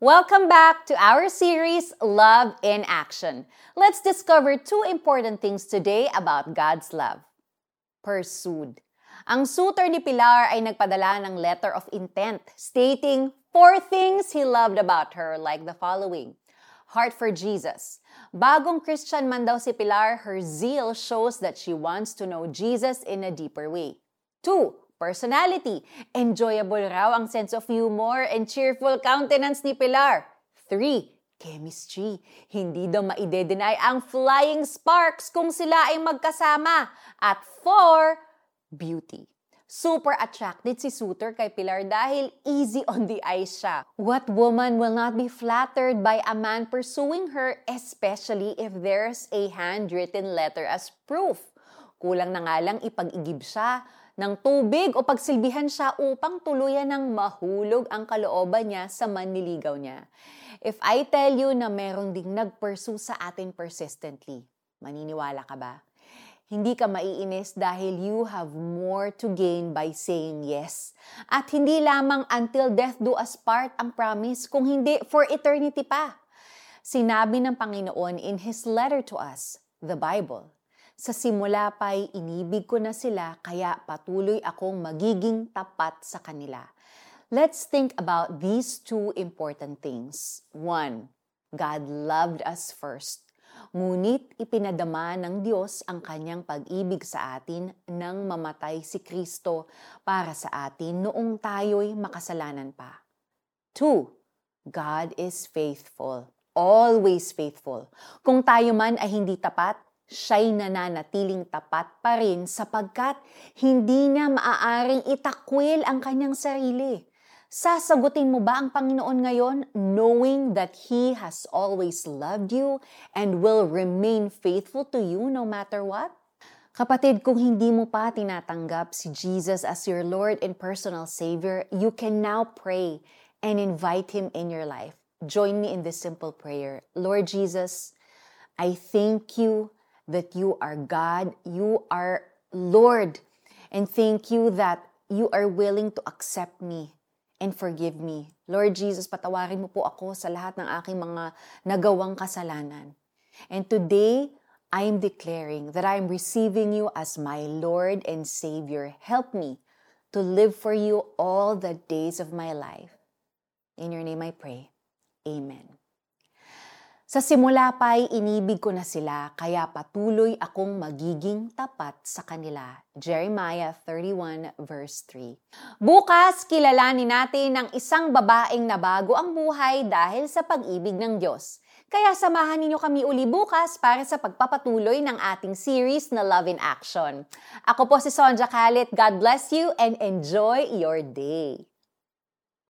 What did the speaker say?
Welcome back to our series, Love in Action. Let's discover two important things today about God's love. Pursued. Ang suitor ni Pilar ay nagpadala ng letter of intent stating four things he loved about her like the following. Heart for Jesus. Bagong Christian man daw si Pilar, her zeal shows that she wants to know Jesus in a deeper way. Two, personality. Enjoyable raw ang sense of humor and cheerful countenance ni Pilar. 3. Chemistry. Hindi daw maide-deny ang flying sparks kung sila ay magkasama. At 4. Beauty. Super attracted si Suitor kay Pilar dahil easy on the eyes siya. What woman will not be flattered by a man pursuing her, especially if there's a handwritten letter as proof? Kulang na nga lang ipag-igib siya ng tubig o pagsilbihan siya upang tuluyan ng mahulog ang kalooban niya sa manliligaw niya. If I tell you na meron ding nag-pursue sa atin persistently, maniniwala ka ba? Hindi ka maiinis dahil you have more to gain by saying yes. At hindi lamang until death do us part ang promise, kung hindi for eternity pa. Sinabi ng Panginoon in His letter to us, the Bible, sa simula pa'y inibig ko na sila kaya patuloy akong magiging tapat sa kanila. Let's think about these two important things. One, God loved us first. Ngunit ipinadama ng Diyos ang kanyang pag-ibig sa atin nang mamatay si Kristo para sa atin noong tayo'y makasalanan pa. Two, God is faithful. Always faithful. Kung tayo man ay hindi tapat, siya'y nananatiling tapat pa rin sapagkat hindi niya maaaring itakwil ang kanyang sarili. Sasagutin mo ba ang Panginoon ngayon knowing that He has always loved you and will remain faithful to you no matter what? Kapatid, kung hindi mo pa tinatanggap si Jesus as your Lord and personal Savior, you can now pray and invite Him in your life. Join me in this simple prayer. Lord Jesus, I thank you that you are God, you are Lord, and thank you that you are willing to accept me and forgive me. Lord Jesus, patawarin mo po ako sa lahat ng aking mga nagawang kasalanan. And today, I am declaring that I am receiving you as my Lord and Savior. Help me to live for you all the days of my life. In your name I pray. Amen. Sa simula pa'y inibig ko na sila, kaya patuloy akong magiging tapat sa kanila. Jeremiah 31 verse 3. Bukas, kilalanin natin ang isang babaeng nabago ang buhay dahil sa pag-ibig ng Diyos. Kaya samahan ninyo kami uli bukas para sa pagpapatuloy ng ating series na Love in Action. Ako po si Sonja Kalit. God bless you and enjoy your day.